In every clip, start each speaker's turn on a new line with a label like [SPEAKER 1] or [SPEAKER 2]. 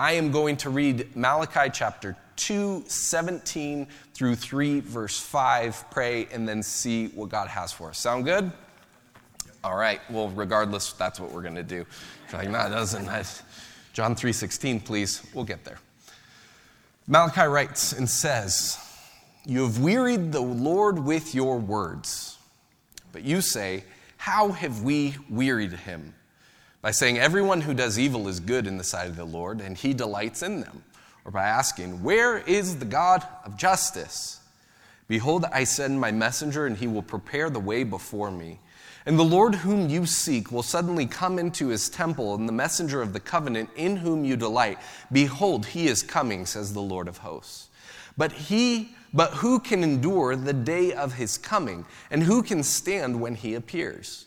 [SPEAKER 1] I am going to read Malachi chapter 2, 17 through 3, verse 5, pray, and then see what God has for us. Sound good? All right. Well, regardless, that's what we're going to do. You're like, no, it doesn't. John 3, 16, please. We'll get there. Malachi writes and says, You have wearied the Lord with your words. But you say, How have we wearied him? By saying, Everyone who does evil is good in the sight of the Lord, and he delights in them. Or by asking, Where is the God of justice? Behold, I send my messenger, and he will prepare the way before me. And the Lord whom you seek will suddenly come into his temple, and the messenger of the covenant in whom you delight. Behold, he is coming, says the Lord of hosts. But he but who can endure the day of his coming? And who can stand when he appears?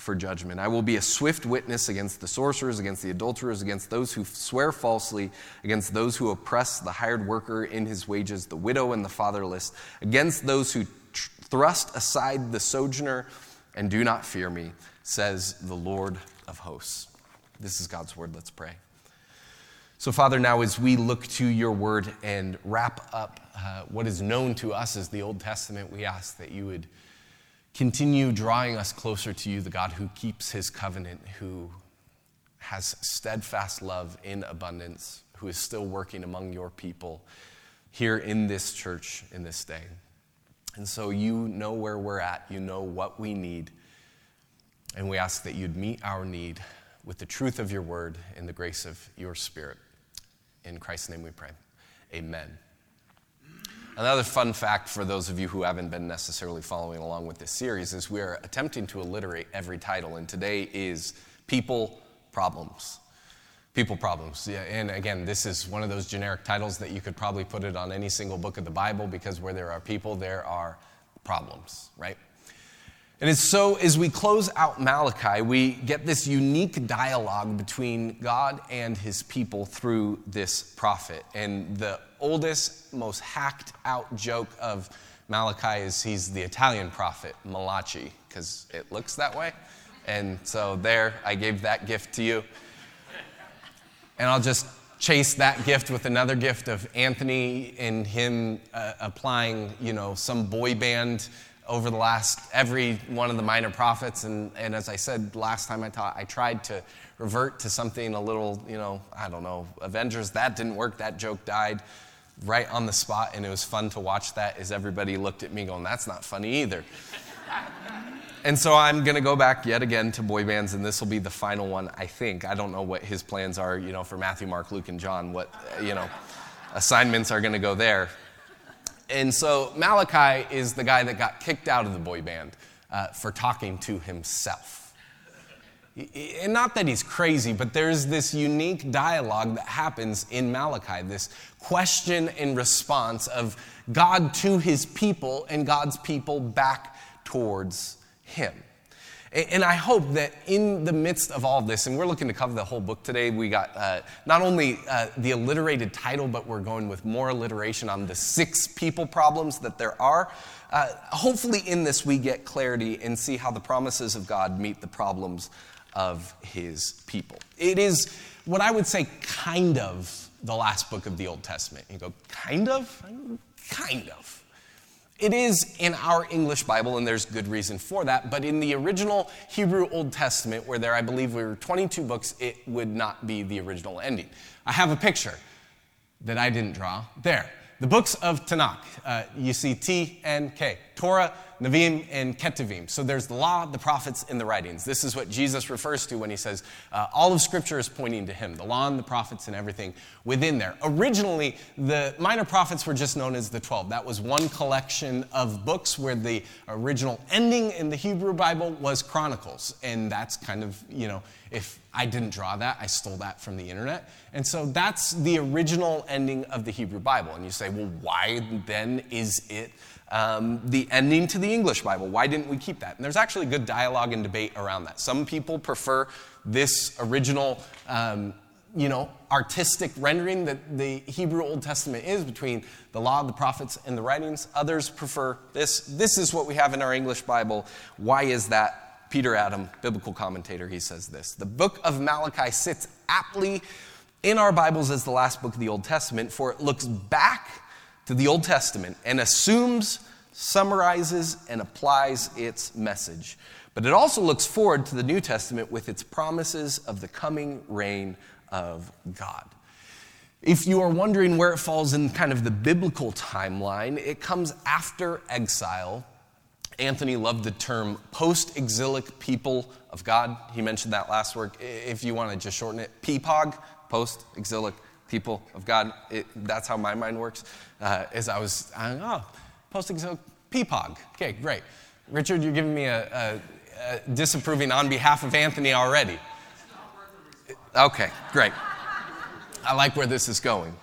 [SPEAKER 1] for judgment. I will be a swift witness against the sorcerers, against the adulterers, against those who swear falsely, against those who oppress the hired worker in his wages, the widow and the fatherless, against those who thrust aside the sojourner and do not fear me, says the Lord of hosts. This is God's word. Let's pray. So, Father, now as we look to your word and wrap up uh, what is known to us as the Old Testament, we ask that you would continue drawing us closer to you, the God who keeps his covenant, who has steadfast love in abundance, who is still working among your people here in this church in this day. And so you know where we're at, you know what we need, and we ask that you'd meet our need with the truth of your word and the grace of your spirit. In Christ's name we pray. Amen. Another fun fact for those of you who haven't been necessarily following along with this series is we are attempting to alliterate every title, and today is People Problems. People Problems. Yeah, and again, this is one of those generic titles that you could probably put it on any single book of the Bible because where there are people, there are problems, right? And so, as we close out Malachi, we get this unique dialogue between God and his people through this prophet. And the oldest, most hacked out joke of Malachi is he's the Italian prophet, Malachi, because it looks that way. And so there, I gave that gift to you. And I'll just chase that gift with another gift of Anthony and him uh, applying, you know, some boy band over the last every one of the minor prophets and, and as i said last time i taught i tried to revert to something a little you know i don't know avengers that didn't work that joke died right on the spot and it was fun to watch that as everybody looked at me going that's not funny either. And so i'm going to go back yet again to boy bands and this will be the final one i think. I don't know what his plans are you know for matthew mark luke and john what you know assignments are going to go there. And so Malachi is the guy that got kicked out of the boy band uh, for talking to himself. And not that he's crazy, but there's this unique dialogue that happens in Malachi this question and response of God to his people and God's people back towards him. And I hope that in the midst of all this, and we're looking to cover the whole book today, we got uh, not only uh, the alliterated title, but we're going with more alliteration on the six people problems that there are. Uh, hopefully, in this, we get clarity and see how the promises of God meet the problems of his people. It is what I would say kind of the last book of the Old Testament. You go, kind of? Kind of. It is in our English Bible, and there's good reason for that, but in the original Hebrew Old Testament, where there, I believe, were 22 books, it would not be the original ending. I have a picture that I didn't draw there. The books of Tanakh, uh, you see T and K Torah, Nevi'im, and Ketuvim. So there's the law, the prophets, and the writings. This is what Jesus refers to when he says uh, all of Scripture is pointing to him the law and the prophets and everything within there. Originally, the minor prophets were just known as the 12. That was one collection of books where the original ending in the Hebrew Bible was Chronicles. And that's kind of, you know, if I didn't draw that, I stole that from the internet. And so that's the original ending of the Hebrew Bible. And you say, well, why then is it? um, the ending to the English Bible. Why didn't we keep that? And there's actually good dialogue and debate around that. Some people prefer this original, um, you know, artistic rendering that the Hebrew Old Testament is between the law, the prophets, and the writings. Others prefer this. This is what we have in our English Bible. Why is that? Peter Adam, biblical commentator, he says this The book of Malachi sits aptly in our Bibles as the last book of the Old Testament, for it looks back to the Old Testament and assumes, summarizes, and applies its message. But it also looks forward to the New Testament with its promises of the coming reign of God. If you are wondering where it falls in kind of the biblical timeline, it comes after exile. Anthony loved the term post exilic people of God. He mentioned that last week. If you want to just shorten it, PPOG, post exilic people of God. It, that's how my mind works. Uh, as I was, I, oh, posting so PPOG. Okay, great. Richard, you're giving me a, a, a disapproving on behalf of Anthony already. Okay, great. I like where this is going.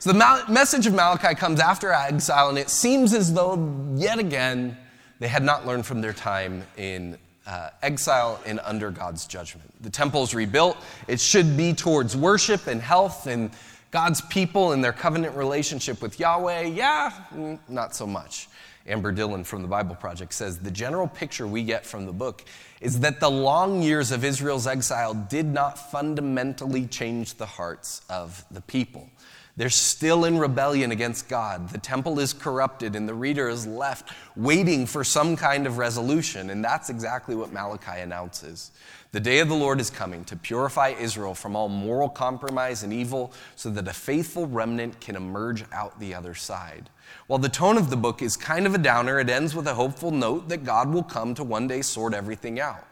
[SPEAKER 1] So the message of Malachi comes after exile, and it seems as though yet again they had not learned from their time in uh, exile and under God's judgment. The temple is rebuilt. It should be towards worship and health and God's people and their covenant relationship with Yahweh. Yeah, mm, not so much. Amber Dillon from the Bible Project says the general picture we get from the book is that the long years of Israel's exile did not fundamentally change the hearts of the people. They're still in rebellion against God. The temple is corrupted, and the reader is left waiting for some kind of resolution. And that's exactly what Malachi announces. The day of the Lord is coming to purify Israel from all moral compromise and evil so that a faithful remnant can emerge out the other side. While the tone of the book is kind of a downer, it ends with a hopeful note that God will come to one day sort everything out.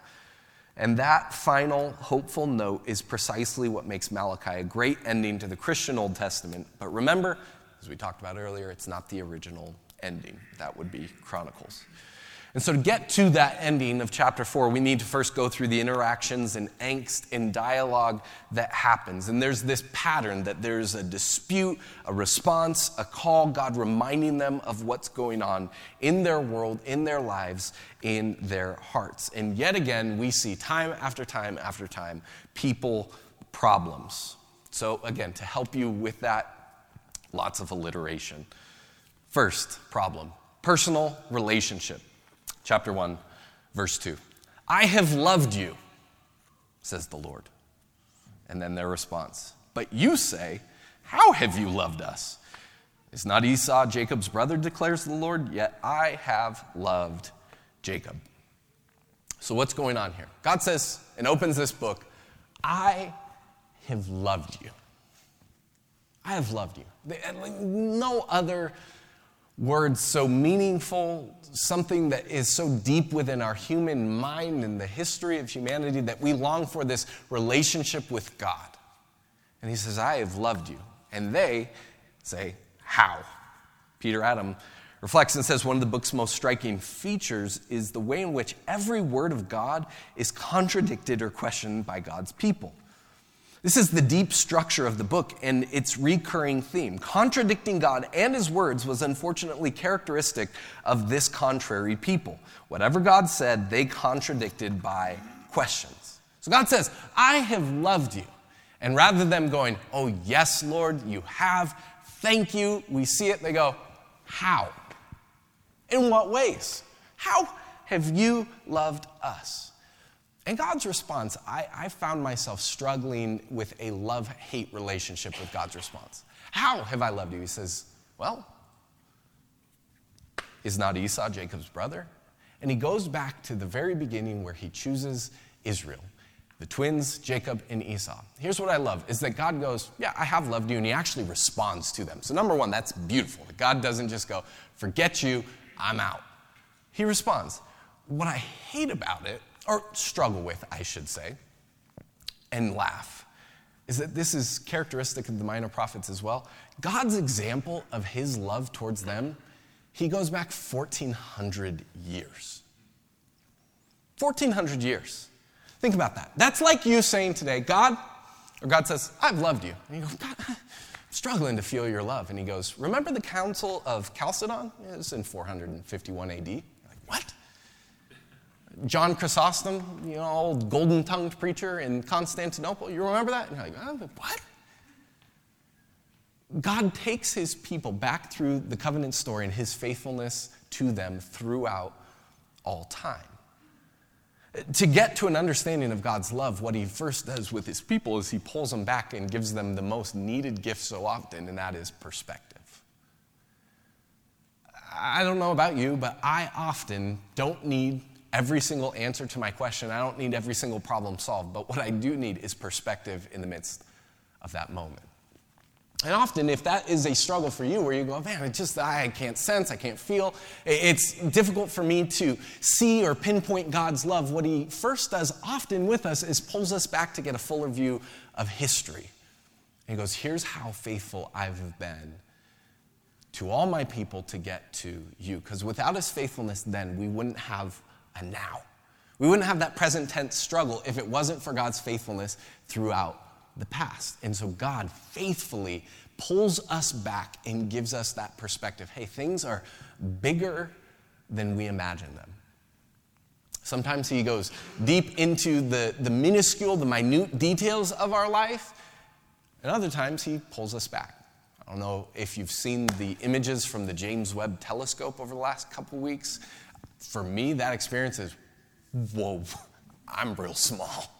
[SPEAKER 1] And that final hopeful note is precisely what makes Malachi a great ending to the Christian Old Testament. But remember, as we talked about earlier, it's not the original ending. That would be Chronicles. And so, to get to that ending of chapter four, we need to first go through the interactions and angst and dialogue that happens. And there's this pattern that there's a dispute, a response, a call, God reminding them of what's going on in their world, in their lives, in their hearts. And yet again, we see time after time after time people problems. So, again, to help you with that, lots of alliteration. First problem personal relationship chapter 1, verse 2. I have loved you, says the Lord. And then their response, But you say, How have you loved us? Is not Esau Jacob's brother, declares the Lord? Yet I have loved Jacob. So, what's going on here? God says and opens this book I have loved you. I have loved you. No other words so meaningful, something that is so deep within our human mind and the history of humanity that we long for this relationship with God. And he says, I have loved you. And they say, How? Peter Adam reflects and says one of the book's most striking features is the way in which every word of God is contradicted or questioned by God's people. This is the deep structure of the book and its recurring theme. Contradicting God and his words was unfortunately characteristic of this contrary people. Whatever God said, they contradicted by questions. So God says, I have loved you. And rather than going, Oh, yes, Lord, you have, thank you, we see it, they go, How? In what ways? How have you loved us? And God's response, I, I found myself struggling with a love hate relationship with God's response. How have I loved you? He says, Well, is not Esau Jacob's brother? And he goes back to the very beginning where he chooses Israel, the twins, Jacob and Esau. Here's what I love is that God goes, Yeah, I have loved you, and he actually responds to them. So, number one, that's beautiful. God doesn't just go, Forget you, I'm out. He responds, What I hate about it, or struggle with, I should say, and laugh, is that this is characteristic of the minor prophets as well. God's example of his love towards them, he goes back 1,400 years. 1,400 years. Think about that. That's like you saying today, God, or God says, I've loved you. And you go, God, struggling to feel your love. And he goes, Remember the Council of Chalcedon? It was in 451 AD. Like, what? John Chrysostom, you know, old golden tongued preacher in Constantinople. You remember that? And you're like, oh, what? God takes his people back through the covenant story and his faithfulness to them throughout all time. To get to an understanding of God's love, what he first does with his people is he pulls them back and gives them the most needed gift so often, and that is perspective. I don't know about you, but I often don't need every single answer to my question. I don't need every single problem solved. But what I do need is perspective in the midst of that moment. And often, if that is a struggle for you, where you go, man, it just, I can't sense, I can't feel, it's difficult for me to see or pinpoint God's love, what He first does often with us is pulls us back to get a fuller view of history. And He goes, here's how faithful I've been to all my people to get to you. Because without His faithfulness, then we wouldn't have a now. We wouldn't have that present tense struggle if it wasn't for God's faithfulness throughout the past. And so God faithfully pulls us back and gives us that perspective. Hey, things are bigger than we imagine them. Sometimes he goes deep into the, the minuscule, the minute details of our life, and other times he pulls us back. I don't know if you've seen the images from the James Webb telescope over the last couple weeks. For me, that experience is whoa, I'm real small.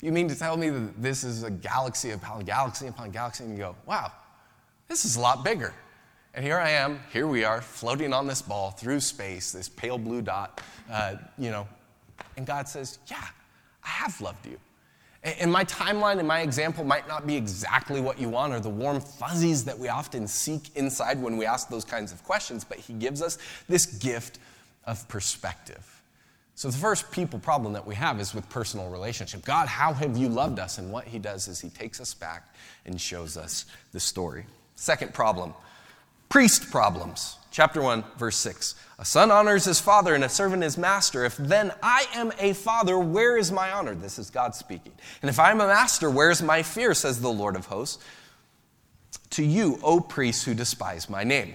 [SPEAKER 1] You mean to tell me that this is a galaxy upon galaxy upon galaxy? And you go, wow, this is a lot bigger. And here I am, here we are, floating on this ball through space, this pale blue dot, uh, you know. And God says, yeah, I have loved you. And my timeline and my example might not be exactly what you want or the warm fuzzies that we often seek inside when we ask those kinds of questions, but He gives us this gift of perspective. So, the first people problem that we have is with personal relationship. God, how have you loved us? And what he does is he takes us back and shows us the story. Second problem priest problems. Chapter 1, verse 6. A son honors his father and a servant his master. If then I am a father, where is my honor? This is God speaking. And if I am a master, where is my fear, says the Lord of hosts? To you, O priests who despise my name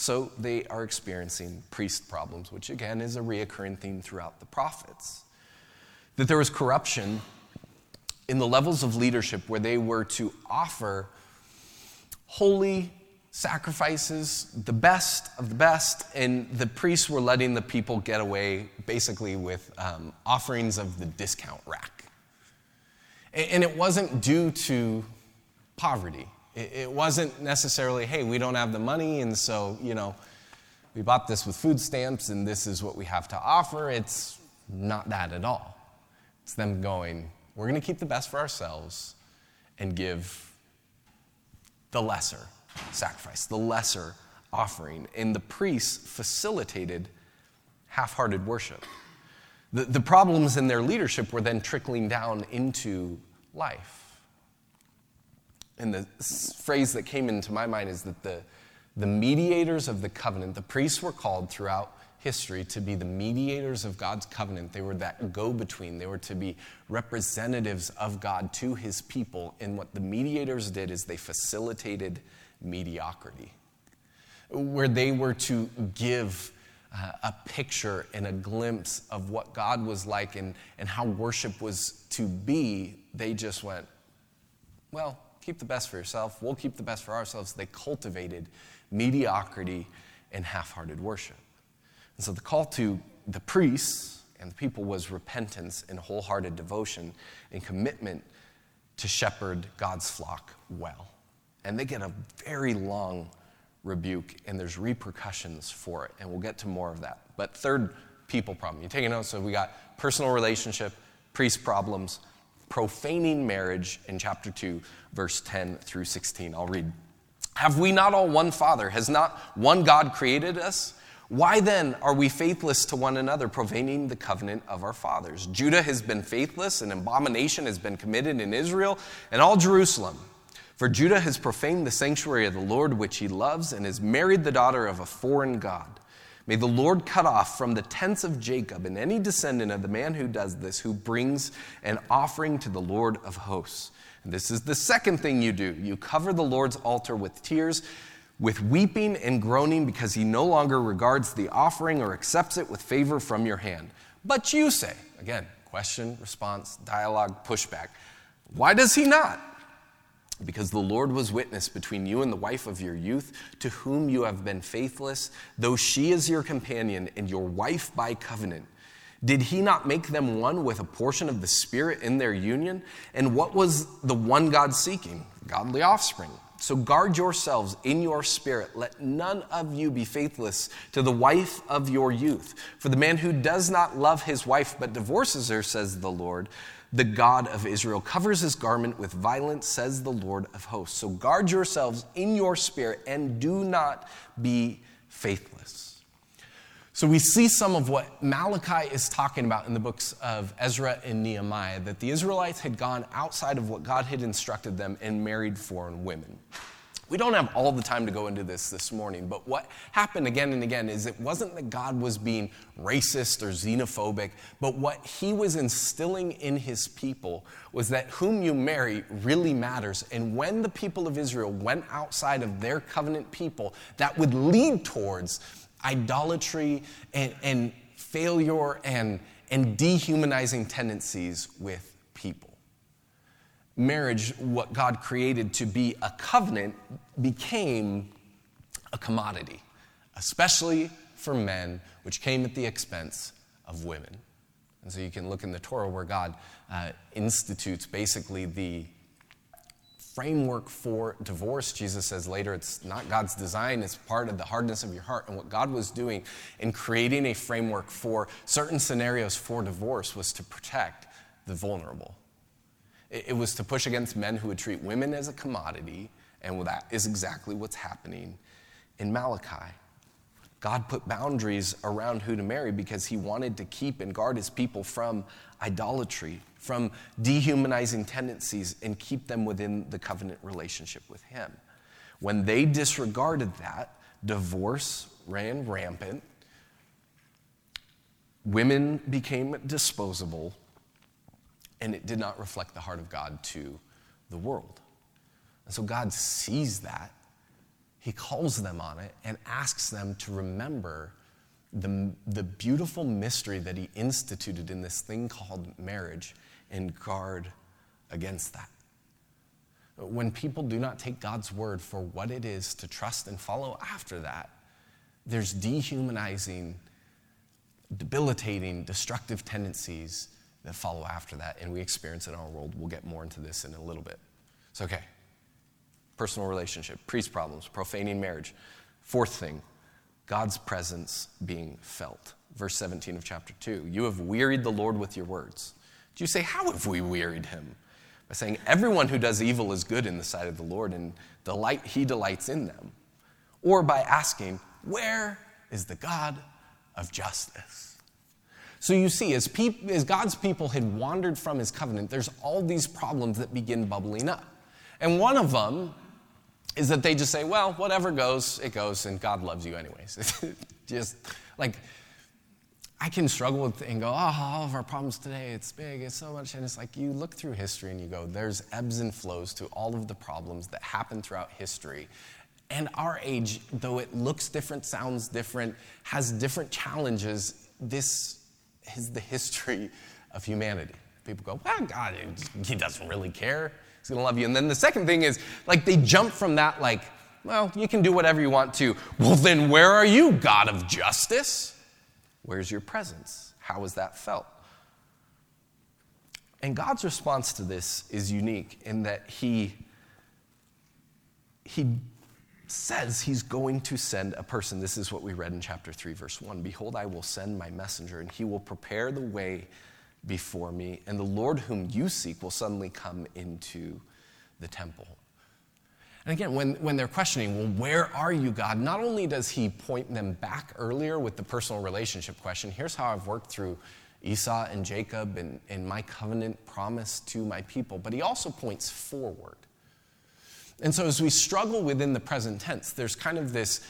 [SPEAKER 1] So they are experiencing priest problems, which again is a reoccurring theme throughout the prophets. That there was corruption in the levels of leadership where they were to offer holy sacrifices, the best of the best, and the priests were letting the people get away basically with um, offerings of the discount rack. And it wasn't due to poverty. It wasn't necessarily, hey, we don't have the money, and so, you know, we bought this with food stamps, and this is what we have to offer. It's not that at all. It's them going, we're going to keep the best for ourselves and give the lesser sacrifice, the lesser offering. And the priests facilitated half hearted worship. The, the problems in their leadership were then trickling down into life. And the phrase that came into my mind is that the, the mediators of the covenant, the priests were called throughout history to be the mediators of God's covenant. They were that go between. They were to be representatives of God to his people. And what the mediators did is they facilitated mediocrity, where they were to give uh, a picture and a glimpse of what God was like and, and how worship was to be. They just went, well, keep the best for yourself. We'll keep the best for ourselves. They cultivated mediocrity and half hearted worship. And so the call to the priests and the people was repentance and wholehearted devotion and commitment to shepherd God's flock well. And they get a very long rebuke, and there's repercussions for it. And we'll get to more of that. But third people problem. You taking notes? So we got personal relationship, priest problems, profaning marriage in chapter 2, verse 10 through 16. I'll read. Have we not all one Father? Has not one God created us? Why then are we faithless to one another, profaning the covenant of our fathers? Judah has been faithless, and abomination has been committed in Israel and all Jerusalem. For Judah has profaned the sanctuary of the Lord, which he loves, and has married the daughter of a foreign God. May the Lord cut off from the tents of Jacob and any descendant of the man who does this, who brings an offering to the Lord of hosts. And this is the second thing you do you cover the Lord's altar with tears, with weeping and groaning, because he no longer regards the offering or accepts it with favor from your hand. But you say, again, question, response, dialogue, pushback. Why does he not? Because the Lord was witness between you and the wife of your youth, to whom you have been faithless, though she is your companion and your wife by covenant. Did he not make them one with a portion of the Spirit in their union? And what was the one God seeking? Godly offspring. So guard yourselves in your spirit. Let none of you be faithless to the wife of your youth. For the man who does not love his wife but divorces her, says the Lord, the God of Israel, covers his garment with violence, says the Lord of hosts. So guard yourselves in your spirit and do not be faithless. So we see some of what Malachi is talking about in the books of Ezra and Nehemiah that the Israelites had gone outside of what God had instructed them and married foreign women. We don't have all the time to go into this this morning, but what happened again and again is it wasn't that God was being racist or xenophobic, but what he was instilling in his people was that whom you marry really matters. And when the people of Israel went outside of their covenant people, that would lead towards idolatry and, and failure and, and dehumanizing tendencies with people marriage, what God created to be a covenant, became a commodity, especially for men, which came at the expense of women. And so you can look in the Torah where God uh, institutes basically the framework for divorce. Jesus says later it's not God's design, it's part of the hardness of your heart. And what God was doing in creating a framework for certain scenarios for divorce was to protect the vulnerable. It was to push against men who would treat women as a commodity, and that is exactly what's happening in Malachi. God put boundaries around who to marry because he wanted to keep and guard his people from idolatry, from dehumanizing tendencies, and keep them within the covenant relationship with him. When they disregarded that, divorce ran rampant, women became disposable, and it did not reflect the heart of God to the world. And so God sees that. He calls them on it and asks them to remember the, the beautiful mystery that He instituted in this thing called marriage and guard against that. When people do not take God's word for what it is to trust and follow after that, there's dehumanizing, debilitating, destructive tendencies that follow after that, and we experience it in our world. We'll get more into this in a little bit. It's okay. Personal relationship, priest problems, profaning marriage. Fourth thing, God's presence being felt. Verse 17 of chapter 2. You have wearied the Lord with your words. Do you say, How have we wearied him? By saying, Everyone who does evil is good in the sight of the Lord, and delight, he delights in them. Or by asking, Where is the God of justice? So you see, as, peop- as God's people had wandered from his covenant, there's all these problems that begin bubbling up. And one of them is that they just say, well, whatever goes, it goes, and God loves you anyways. just like, I can struggle with and go, oh, all of our problems today, it's big, it's so much. And it's like you look through history and you go, there's ebbs and flows to all of the problems that happen throughout history. And our age, though it looks different, sounds different, has different challenges, this is the history of humanity. People go, well, God, he doesn't really care. He's going to love you. And then the second thing is, like, they jump from that, like, well, you can do whatever you want to. Well, then where are you, God of justice? Where's your presence? How has that felt? And God's response to this is unique in that He, he says He's going to send a person. This is what we read in chapter 3, verse 1. Behold, I will send my messenger, and he will prepare the way before me, and the Lord whom you seek will suddenly come into the temple. And again, when, when they're questioning, well, where are you, God? Not only does he point them back earlier with the personal relationship question, here's how I've worked through Esau and Jacob and, and my covenant promise to my people, but he also points forward. And so as we struggle within the present tense, there's kind of this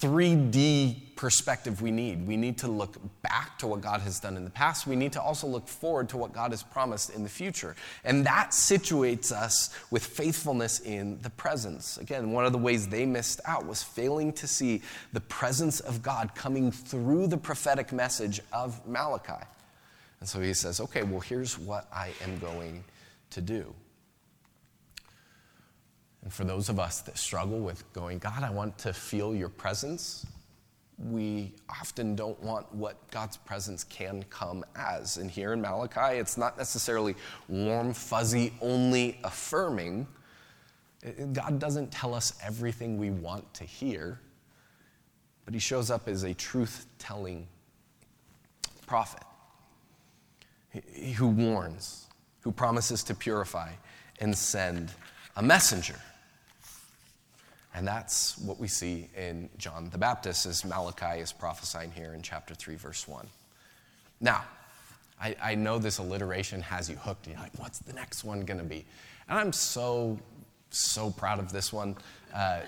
[SPEAKER 1] 3D perspective we need. We need to look back to what God has done in the past. We need to also look forward to what God has promised in the future. And that situates us with faithfulness in the presence. Again, one of the ways they missed out was failing to see the presence of God coming through the prophetic message of Malachi. And so he says, okay, well, here's what I am going to do. And for those of us that struggle with going, God, I want to feel your presence, we often don't want what God's presence can come as. And here in Malachi, it's not necessarily warm, fuzzy, only affirming. God doesn't tell us everything we want to hear, but He shows up as a truth telling prophet who warns, who promises to purify and send a messenger. And that's what we see in John the Baptist as Malachi is prophesying here in chapter 3, verse 1. Now, I, I know this alliteration has you hooked. You're like, what's the next one going to be? And I'm so, so proud of this one. Uh,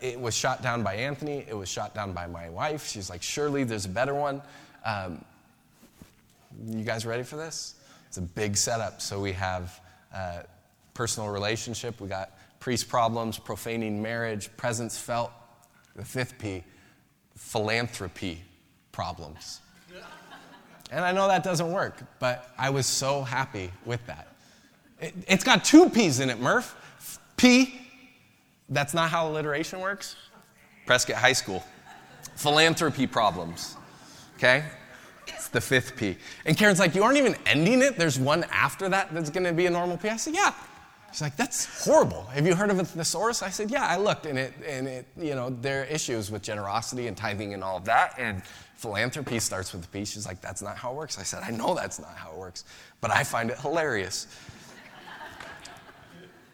[SPEAKER 1] it was shot down by Anthony. It was shot down by my wife. She's like, surely there's a better one. Um, you guys ready for this? It's a big setup. So we have uh, personal relationship. We got priest problems, profaning marriage, presence felt. The fifth P, philanthropy problems. And I know that doesn't work, but I was so happy with that. It, has got two P's in it, Murph. P, that's not how alliteration works. Prescott High School. Philanthropy problems. Okay? It's the fifth P. And Karen's like, You aren't even ending it? There's one after that that's going to be a normal P? I said, Yeah, She's like, that's horrible. Have you heard of a thesaurus? I said, yeah, I looked, and it, and it, you know, there are issues with generosity and tithing and all of that, and philanthropy starts with P. She's like, that's not how it works. I said, I know that's not how it works, but I find it hilarious.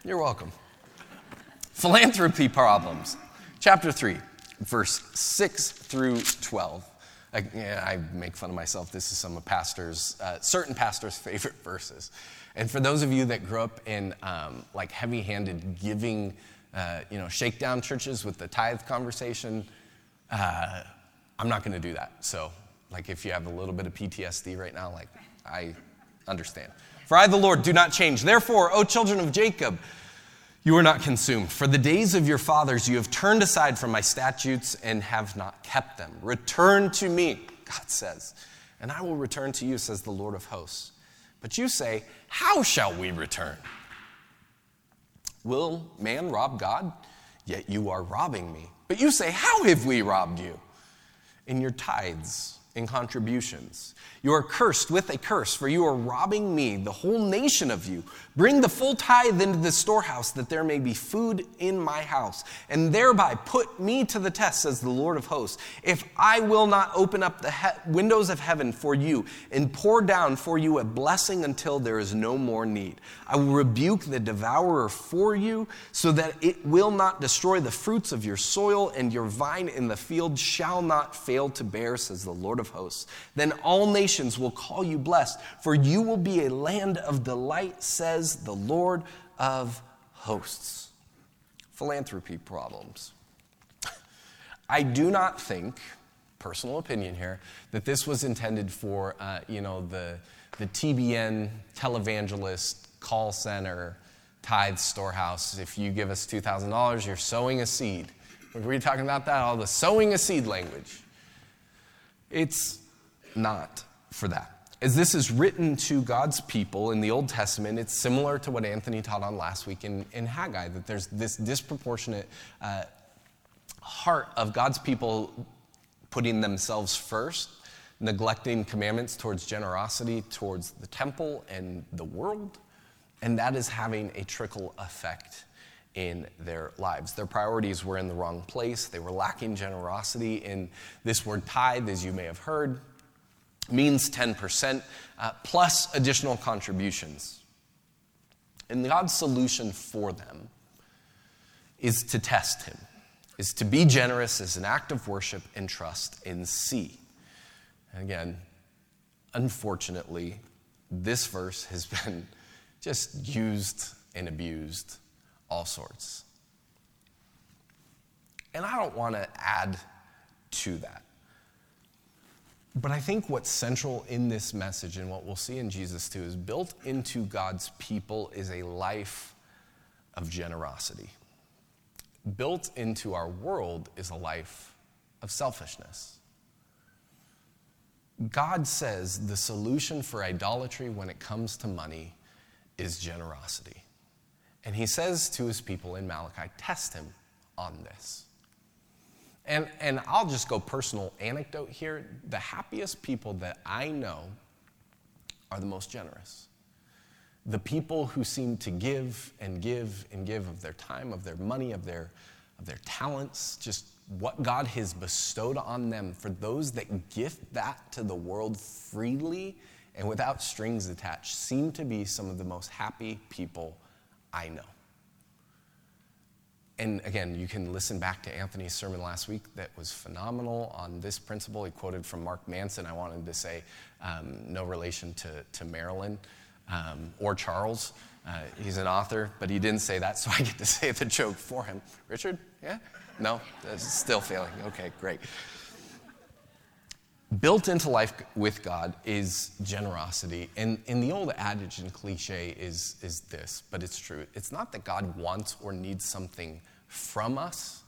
[SPEAKER 1] You're welcome. Philanthropy problems. Chapter 3, verse 6 through 12. I, yeah, I make fun of myself. This is some of pastors, uh, certain pastors' favorite verses. And for those of you that grew up in um, like heavy-handed giving, uh, you know, shakedown churches with the tithe conversation, uh, I'm not going to do that. So, like, if you have a little bit of PTSD right now, like, I understand. For I, the Lord, do not change. Therefore, O children of Jacob, you are not consumed. For the days of your fathers you have turned aside from my statutes and have not kept them. Return to me, God says, and I will return to you, says the Lord of hosts. But you say, How shall we return? Will man rob God? Yet you are robbing me. But you say, How have we robbed you? In your tithes and contributions. You are cursed with a curse, for you are robbing me, the whole nation of you. Bring the full tithe into the storehouse, that there may be food in my house, and thereby put me to the test, says the Lord of hosts. If I will not open up the he- windows of heaven for you and pour down for you a blessing until there is no more need, I will rebuke the devourer for you, so that it will not destroy the fruits of your soil, and your vine in the field shall not fail to bear, says the Lord of hosts. Then all nations will call you blessed, for you will be a land of delight, says the Lord of hosts. Philanthropy problems. I do not think, personal opinion here, that this was intended for, uh, you know, the, the TBN televangelist call center tithe storehouse. If you give us $2,000, you're sowing a seed. Were we talking about that? All the sowing a seed language. It's not for that. As this is written to God's people in the Old Testament, it's similar to what Anthony taught on last week in, in Haggai, that there's this disproportionate uh, heart of God's people putting themselves first, neglecting commandments towards generosity towards the temple and the world, and that is having a trickle effect in their lives. Their priorities were in the wrong place. They were lacking generosity in this word tithe, as you may have heard, means 10% uh, plus additional contributions. And God's solution for them is to test Him, is to be generous as an act of worship and trust and see. And again, unfortunately, this verse has been just used and abused all sorts. And I don't want to add to that. But I think what's central in this message and what we'll see in Jesus too is built into God's people is a life of generosity. Built into our world is a life of selfishness. God says the solution for idolatry when it comes to money is generosity. And he says to his people in Malachi, test him on this. And, and I'll just go personal anecdote here. The happiest people that I know are the most generous. The people who seem to give and give and give of their time, of their money, of their, of their talents, just what God has bestowed on them, for those that gift that to the world freely and without strings attached, seem to be some of the most happy people I know. And again, you can listen back to Anthony's sermon last week that was phenomenal on this principle. He quoted from Mark Manson. I wanted to say, um, no relation to, to Marilyn um, or Charles. Uh, he's an author, but he didn't say that, so I get to say the joke for him. Richard? Yeah? No? Still failing. Okay, great. Built into life with God is generosity. And, and the old adage and cliche is, is this, but it's true. It's not that God wants or needs something from us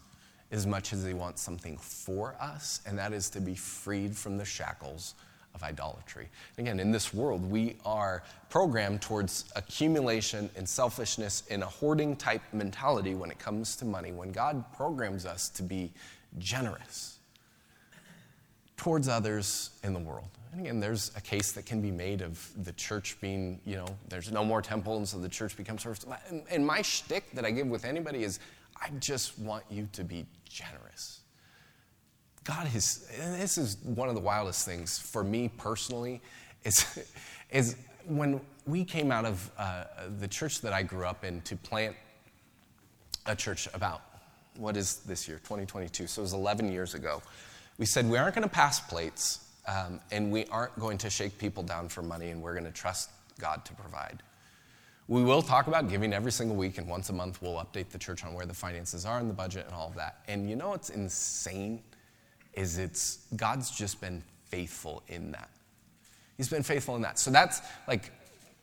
[SPEAKER 1] as much as he wants something for us, and that is to be freed from the shackles of idolatry. Again, in this world, we are programmed towards accumulation and selfishness and a hoarding type mentality when it comes to money, when God programs us to be generous towards others in the world. And again, there's a case that can be made of the church being, you know, there's no more temple, and so the church becomes first. And my shtick that I give with anybody is I just want you to be generous. God has, this is one of the wildest things for me personally, is, is when we came out of uh, the church that I grew up in to plant a church about, what is this year, 2022? So it was 11 years ago we said we aren't going to pass plates um, and we aren't going to shake people down for money and we're going to trust God to provide. We will talk about giving every single week, and once a month we'll update the church on where the finances are in the budget and all of that. And you know what's insane is it's God's just been faithful in that. He's been faithful in that. So that's like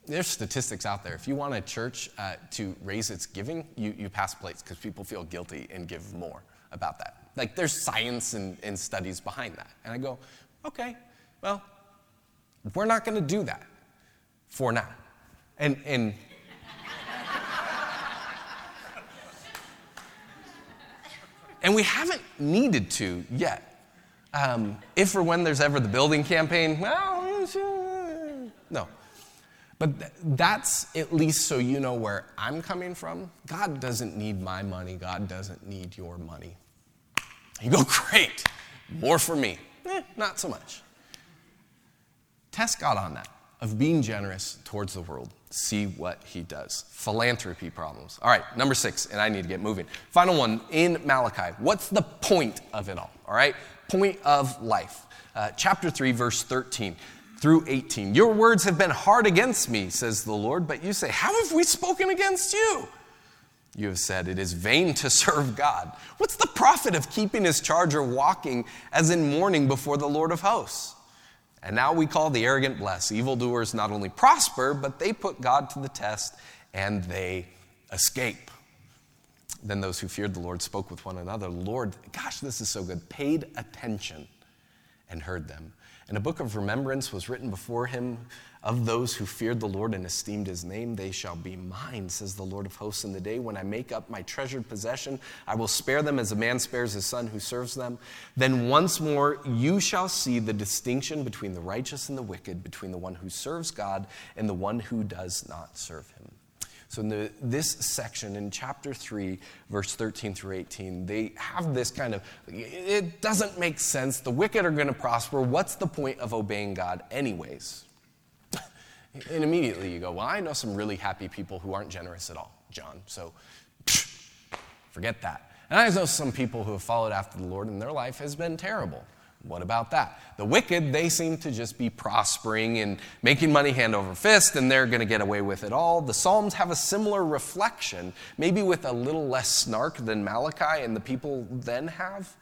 [SPEAKER 1] there's statistics out there. If you want a church uh, to raise its giving, you, you pass plates because people feel guilty and give more about that. Like there's science and, and studies behind that. And I go, okay, well, we're not going to do that for now. And, and and we haven't needed to yet. Um, if or when there's ever the building campaign, well, no. But th- that's at least so you know where I'm coming from. God doesn't need my money, God doesn't need your money. You go, great, more for me. Eh, not so much. Test God on that, of being generous towards the world. See what he does. Philanthropy problems. All right, number six, and I need to get moving. Final one in Malachi. What's the point of it all? All right, point of life. Uh, chapter 3, verse 13 through 18. Your words have been hard against me, says the Lord, but you say, How have we spoken against you? You have said, It is vain to serve God. What's the profit of keeping his charge or walking as in mourning before the Lord of hosts? And now we call the arrogant blessed. Evildoers not only prosper, but they put God to the test and they escape. Then those who feared the Lord spoke with one another, Lord, gosh, this is so good, paid attention and heard them. And a book of remembrance was written before him of those who feared the Lord and esteemed his name. They shall be mine, says the Lord of hosts, in the day when I make up my treasured possession. I will spare them as a man spares his son who serves them. Then once more you shall see the distinction between the righteous and the wicked, between the one who serves God and the one who does not serve him. So, in the, this section, in chapter 3, verse 13 through 18, they have this kind of it doesn't make sense. The wicked are going to prosper. What's the point of obeying God, anyways? And immediately you go, Well, I know some really happy people who aren't generous at all, John. So, forget that. And I know some people who have followed after the Lord and their life has been terrible. What about that? The wicked, they seem to just be prospering and making money hand over fist, and they're going to get away with it all. The Psalms have a similar reflection, maybe with a little less snark than Malachi and the people then have.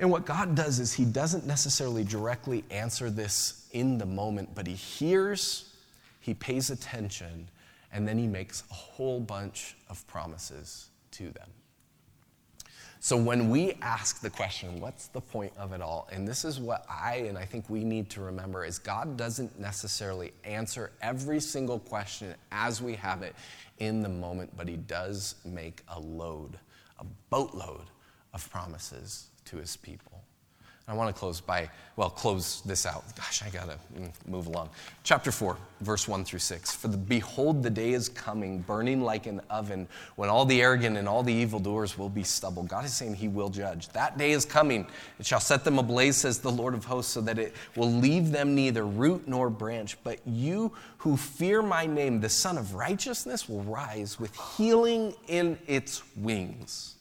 [SPEAKER 1] And what God does is He doesn't necessarily directly answer this in the moment, but He hears, He pays attention, and then He makes a whole bunch of promises to them. So when we ask the question, what's the point of it all? And this is what I and I think we need to remember is God doesn't necessarily answer every single question as we have it in the moment, but he does make a load, a boatload of promises to his people. I want to close by, well, close this out. Gosh, I got to mm, move along. Chapter 4, verse 1 through 6. For the, behold, the day is coming, burning like an oven, when all the arrogant and all the evildoers will be stubble. God is saying he will judge. That day is coming. It shall set them ablaze, says the Lord of hosts, so that it will leave them neither root nor branch. But you who fear my name, the Sun of Righteousness, will rise with healing in its wings.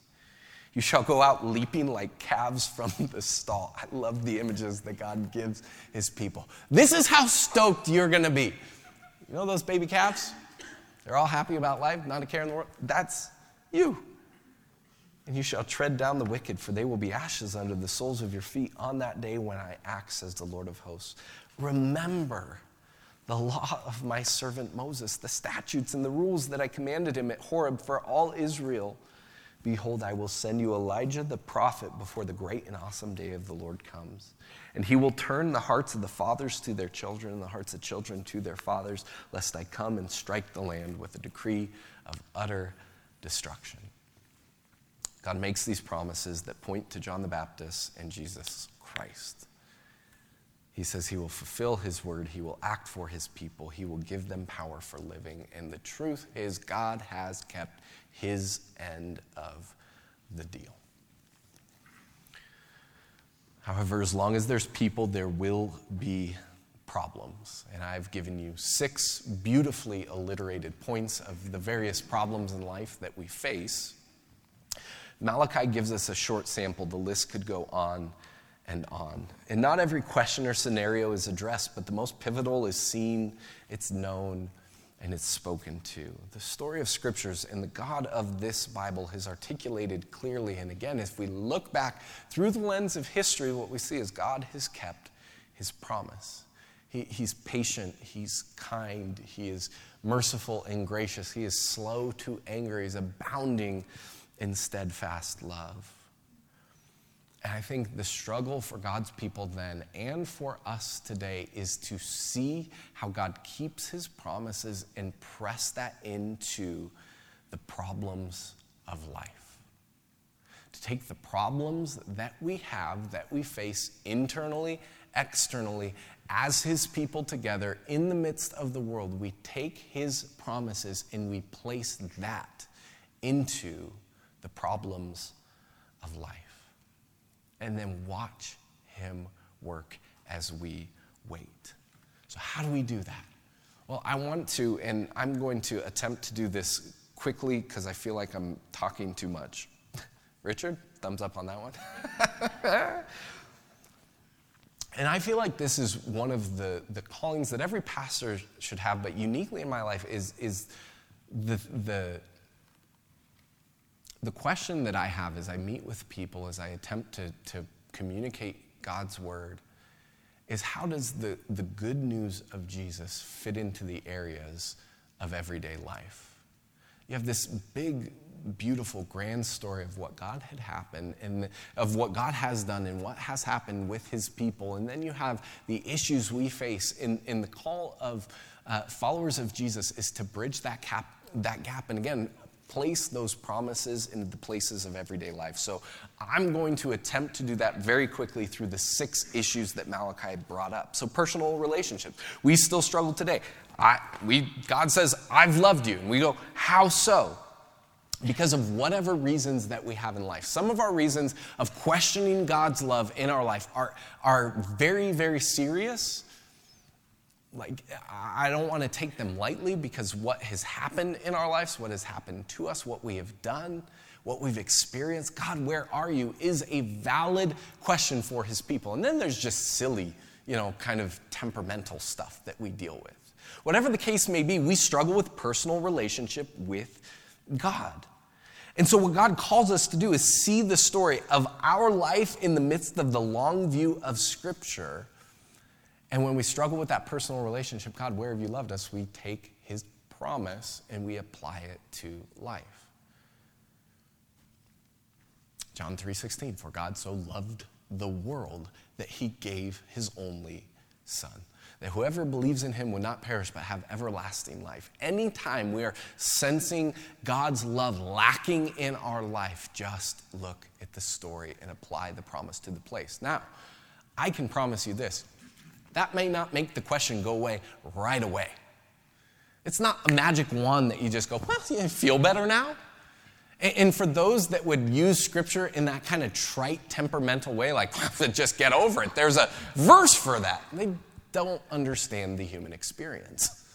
[SPEAKER 1] You shall go out leaping like calves from the stall. I love the images that God gives his people. This is how stoked you're going to be. You know those baby calves? They're all happy about life, not a care in the world. That's you. And you shall tread down the wicked, for they will be ashes under the soles of your feet on that day when I act, says the Lord of hosts. Remember the law of my servant Moses, the statutes and the rules that I commanded him at Horeb for all Israel Behold, I will send you Elijah the prophet before the great and awesome day of the Lord comes. And he will turn the hearts of the fathers to their children and the hearts of children to their fathers, lest I come and strike the land with a decree of utter destruction. God makes these promises that point to John the Baptist and Jesus Christ. He says he will fulfill his word, he will act for his people, he will give them power for living. And the truth is, God has kept his end of the deal. However, as long as there's people, there will be problems. And I've given you six beautifully alliterated points of the various problems in life that we face. Malachi gives us a short sample. The list could go on and on. And not every question or scenario is addressed, but the most pivotal is seen, it's known, and it's spoken to. The story of scriptures and the God of this Bible has articulated clearly. And again, if we look back through the lens of history, what we see is God has kept his promise. He, he's patient, he's kind, he is merciful and gracious, he is slow to anger, he's abounding in steadfast love. And I think the struggle for God's people then and for us today is to see how God keeps his promises and press that into the problems of life. To take the problems that we have, that we face internally, externally, as his people together in the midst of the world, we take his promises and we place that into the problems of life and then watch Him work as we wait. So, how do we do that? Well, I want to, and I'm going to attempt to do this quickly because I feel like I'm talking too much. Richard, thumbs up on that one. and I feel like this is one of the, the callings that every pastor should have, but uniquely in my life is, is the, the the question that I have as I meet with people, as I attempt to, to communicate God's word, is how does the, the good news of Jesus fit into the areas of everyday life? You have this big beautiful, grand story of what God had happened and of what God has done and what has happened with his people. And then you have the issues we face in, in the call of uh, followers of Jesus is to bridge that gap, that gap. And again, place those promises into the places of everyday life. So I'm going to attempt to do that very quickly through the six issues that Malachi brought up. So personal relationships. We still struggle today. I, we, God says, I've loved you. And we go, how so? Because of whatever reasons that we have in life. Some of our reasons of questioning God's love in our life are, are very, very serious like i don't want to take them lightly because what has happened in our lives what has happened to us what we have done what we've experienced god where are you is a valid question for his people. And then there's just silly you know kind of temperamental stuff that we deal with. Whatever the case may be we struggle with personal relationship with god. And so, what God calls us to do is see the story of our life in the midst of the long view of Scripture and when we struggle with that personal relationship, God, where have you loved us? We take his promise and we apply it to life. John 3:16 for God so loved the world that he gave his only son that whoever believes in him would not perish but have everlasting life. Anytime we are sensing God's love lacking in our life, just look at the story and apply the promise to the place. Now, I can promise you this that may not make the question go away right away. It's not a magic wand that you just go, well, you feel better now. And for those that would use scripture in that kind of trite, temperamental way, like, just get over it, there's a verse for that. They don't understand the human experience.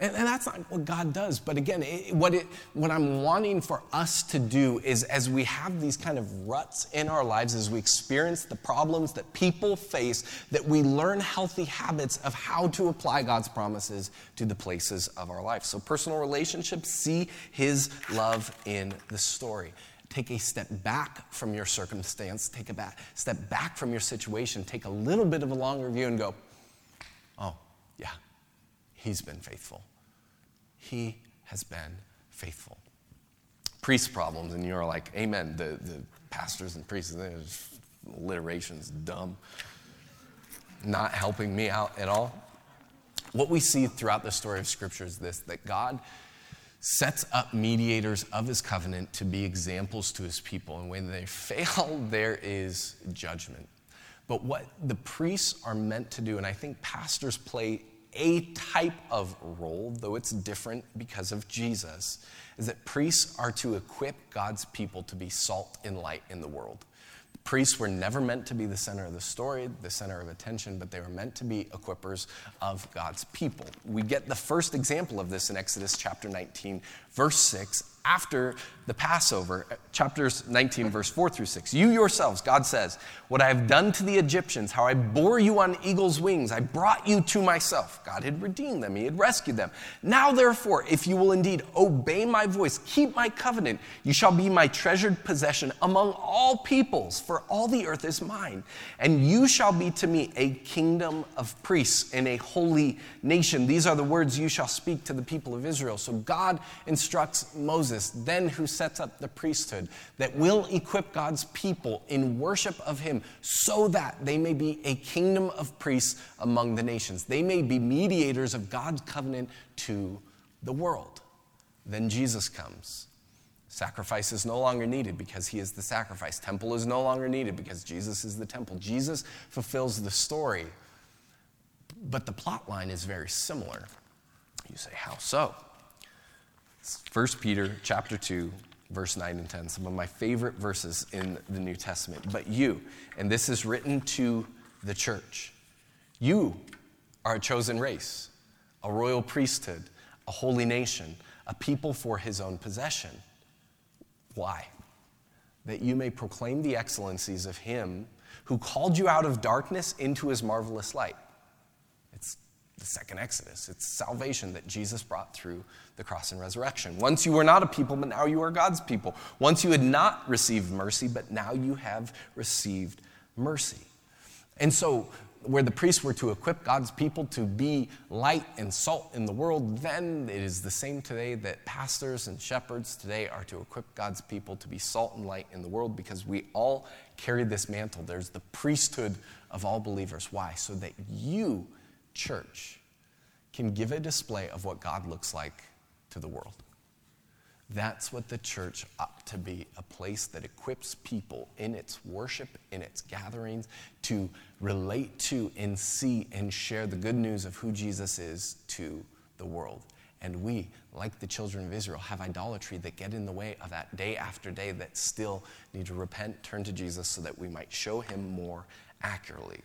[SPEAKER 1] And, and, that's not what God does. But again, it, what, it, what I'm wanting for us to do is as we have these kind of ruts in our lives, as we experience the problems that people face, that we learn healthy habits of how to apply God's promises to the places of our life. So, personal relationships, see His love in the story. Take a step back from your circumstance, take a back, step back from your situation, take a little bit of a longer view and go, He's been faithful. He has been faithful. Priest problems, and you're like, Amen. The, the pastors and priests, alliteration's dumb. Not helping me out at all. What we see throughout the story of Scripture is this that God sets up mediators of his covenant to be examples to his people. And when they fail, there is judgment. But what the priests are meant to do, and I think pastors play a type of role, though it's different because of Jesus, is that priests are to equip God's people to be salt and light in the world. Priests were never meant to be the center of the story, the center of attention, but they were meant to be equippers of God's people. We get the first example of this in Exodus chapter 19, verse 6, after the Passover, uh, chapters 19, verse 4 through 6. You yourselves, God says, what I have done to the Egyptians, how I bore you on eagle's wings, I brought you to myself. God had redeemed them, He had rescued them. Now, therefore, if you will indeed obey my voice, keep my covenant, you shall be my treasured possession among all peoples, for all the earth is mine. And you shall be to me a kingdom of priests and a holy nation. These are the words you shall speak to the people of Israel. So God instructs Moses Moses, then who sets up the priesthood that will equip God's people in worship of Him so that they may be a kingdom of priests among the nations. They may be mediators of God's covenant to the world. Then Jesus comes. Sacrifice is no longer needed because he is the sacrifice. Temple is no longer needed because Jesus is the temple. Jesus fulfills the story, but the plot line is very similar. You say, how so? 1 Peter chapter 2, verse 9 and 10, some of my favorite verses in the New Testament. But you, and this is written to the church, you are a chosen race, a royal priesthood, a holy nation, a people for his own possession. Why? That you may proclaim the excellencies of him who called you out of darkness into his marvelous light It's the second Exodus. It's salvation that Jesus brought through the cross and resurrection. Once you were not a people, but now you are God's people. Once you had not received mercy, but now you have received mercy. And so where the priests were to equip God's people to be light and salt in the world, then it is the same today that pastors and shepherds today are to equip God's people to be salt and light in the world because we all carry this mantle. There's the priesthood of all believers. Why? So that you, church, can give a display of what God looks like to the world. That's what the church ought to be a place that equips people in its worship, in its gatherings, to relate to and see and share the good news of who Jesus is to the world. And we, like the children of Israel, have idolatry that get in the way of that day after day that still need to repent, turn to Jesus so that we might show him more accurately.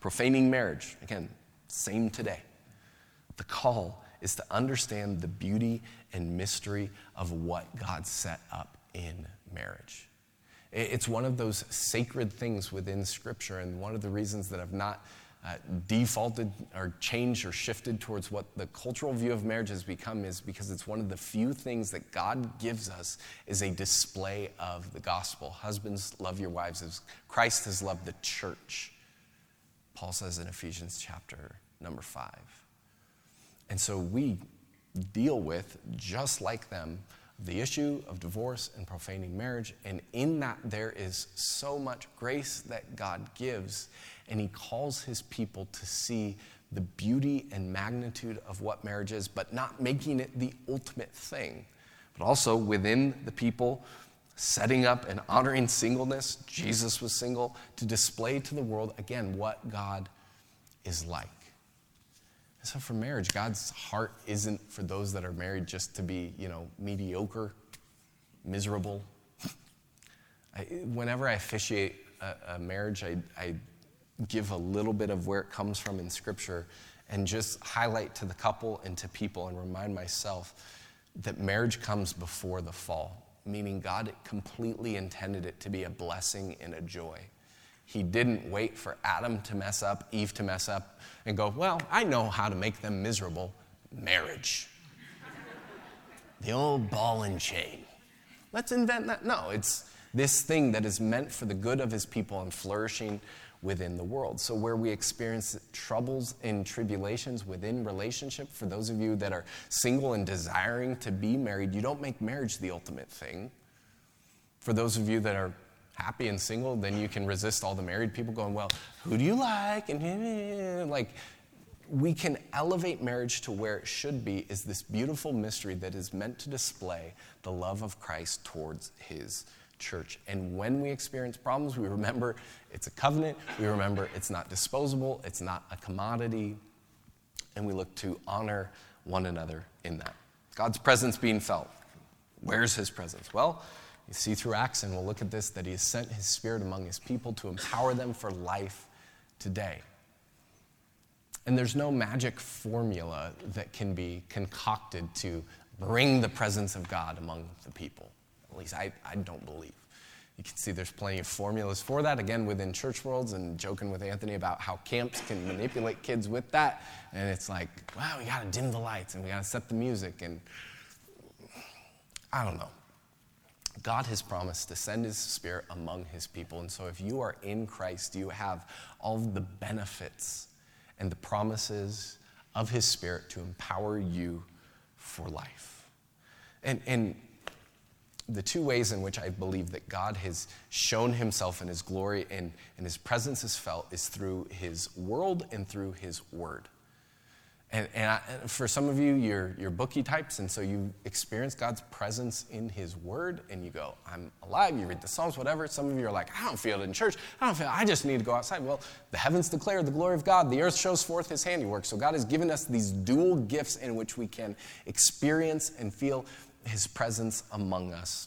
[SPEAKER 1] Profaning marriage, again, same today. The call is to understand the beauty and mystery of what God set up in marriage. It's one of those sacred things within Scripture, and one of the reasons that I've not uh, defaulted or changed or shifted towards what the cultural view of marriage has become is because it's one of the few things that God gives us is a display of the gospel. Husbands, love your wives as Christ has loved the church. Paul says in Ephesians chapter number five. And so we deal with, just like them, the issue of divorce and profaning marriage. And in that, there is so much grace that God gives. And He calls His people to see the beauty and magnitude of what marriage is, but not making it the ultimate thing. But also within the people, setting up and honoring singleness. Jesus was single to display to the world, again, what God is like. So for marriage, God's heart isn't for those that are married just to be, you know, mediocre, miserable. I, whenever I officiate a, a marriage, I, I give a little bit of where it comes from in Scripture and just highlight to the couple and to people and remind myself that marriage comes before the fall, meaning God completely intended it to be a blessing and a joy. He didn't wait for Adam to mess up, Eve to mess up, and go, Well, I know how to make them miserable. Marriage. the old ball and chain. Let's invent that. No, it's this thing that is meant for the good of his people and flourishing within the world. So, where we experience troubles and tribulations within relationship, for those of you that are single and desiring to be married, you don't make marriage the ultimate thing. For those of you that are happy and single, then you can resist all the married people going, Well, who do you like? And like, we can elevate marriage to where it should be is this beautiful mystery that is meant to display the love of Christ towards his church. And when we experience problems, we remember it's a covenant, we remember it's not disposable, it's not a commodity, and we look to honor one another in that. God's presence being felt. Where's his presence? Well, you see through Acts, and we'll look at this, that he has sent his spirit among his people to empower them for life today. And there's no magic formula that can be concocted to bring the presence of God among the people. At least I, I don't believe. You can see there's plenty of formulas for that, again, within church worlds, and joking with Anthony about how camps can manipulate kids with that. And it's like, wow, we gotta dim the lights and we gotta set the music. And I don't know. God has promised to send his spirit among his people. And so if you are in Christ, you have all the benefits and the promises of his spirit to empower you for life. And, and the two ways in which I believe that God has shown himself in his glory and, and his presence is felt is through his world and through his word. And, and, I, for some of you, you're, you're bookie types, and so you experience God's presence in His Word, and you go, I'm alive. You read the Psalms, whatever. Some of you are like, I don't feel it in church. I don't feel. I just need to go outside. Well, the heavens declare the glory of God. The earth shows forth His handiwork. So God has given us these dual gifts in which we can experience and feel His presence among us.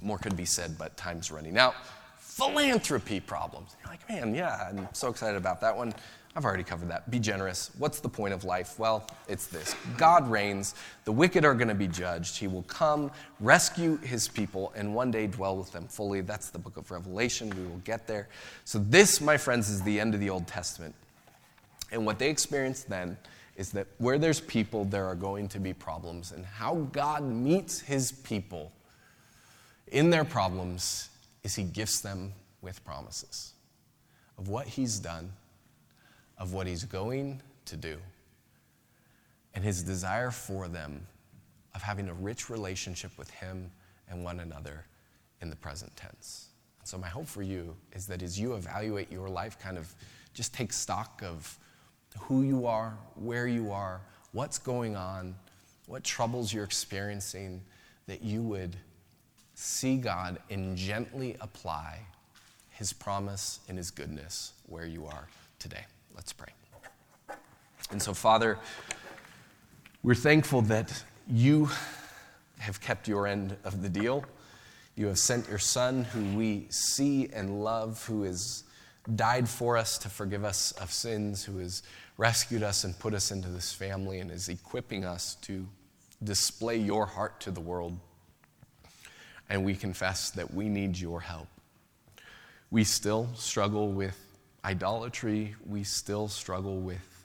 [SPEAKER 1] More could be said, but time's running out. Philanthropy problems. You're like, man, yeah, I'm so excited about that one. I've already covered that. Be generous. What's the point of life? Well, it's this God reigns. The wicked are going to be judged. He will come, rescue his people, and one day dwell with them fully. That's the book of Revelation. We will get there. So, this, my friends, is the end of the Old Testament. And what they experienced then is that where there's people, there are going to be problems. And how God meets his people in their problems is he gifts them with promises of what He's done, of what He's going to do, and His desire for them of having a rich relationship with Him and one another in the present tense. So, my hope for you is that as you evaluate your life, kind of just take stock of who you are, where you are, what's going on, what troubles you're experiencing, that you would see God and gently apply His promise and His goodness where you are today. Let's pray. And so, Father, we're thankful that you have kept your end of the deal. You have sent your Son, who we see and love, who has died for us to forgive us of sins, who has rescued us and put us into this family and is equipping us to display your heart to the world. And we confess that we need your help. We still struggle with idolatry, we still struggle with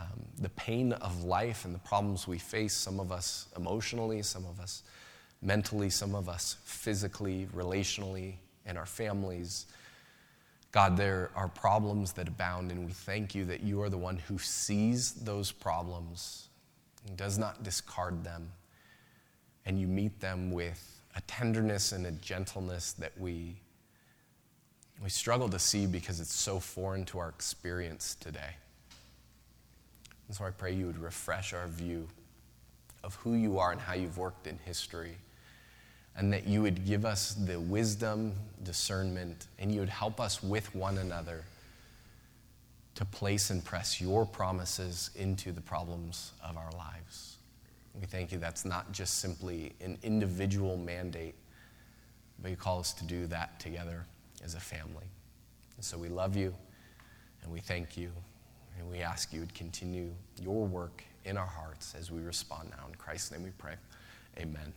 [SPEAKER 1] um, the pain of life and the problems we face, some of us emotionally, some of us mentally, some of us physically, relationally, in our families. God, there are problems that abound, and we thank you that you are the one who sees those problems and does not discard them. And you meet them with a tenderness and a gentleness that we, we struggle to see because it's so foreign to our experience today. And so I pray you would refresh our view of who you are and how you've worked in history and that you would give us the wisdom, discernment, and you would help us with one another to place and press your promises into the problems of our lives. We thank you that's not just simply an individual mandate, but you call us to do that together as a family. And so we love you and we thank you and we ask you to continue your work in our hearts as we respond now. In Christ's name we pray. Amen.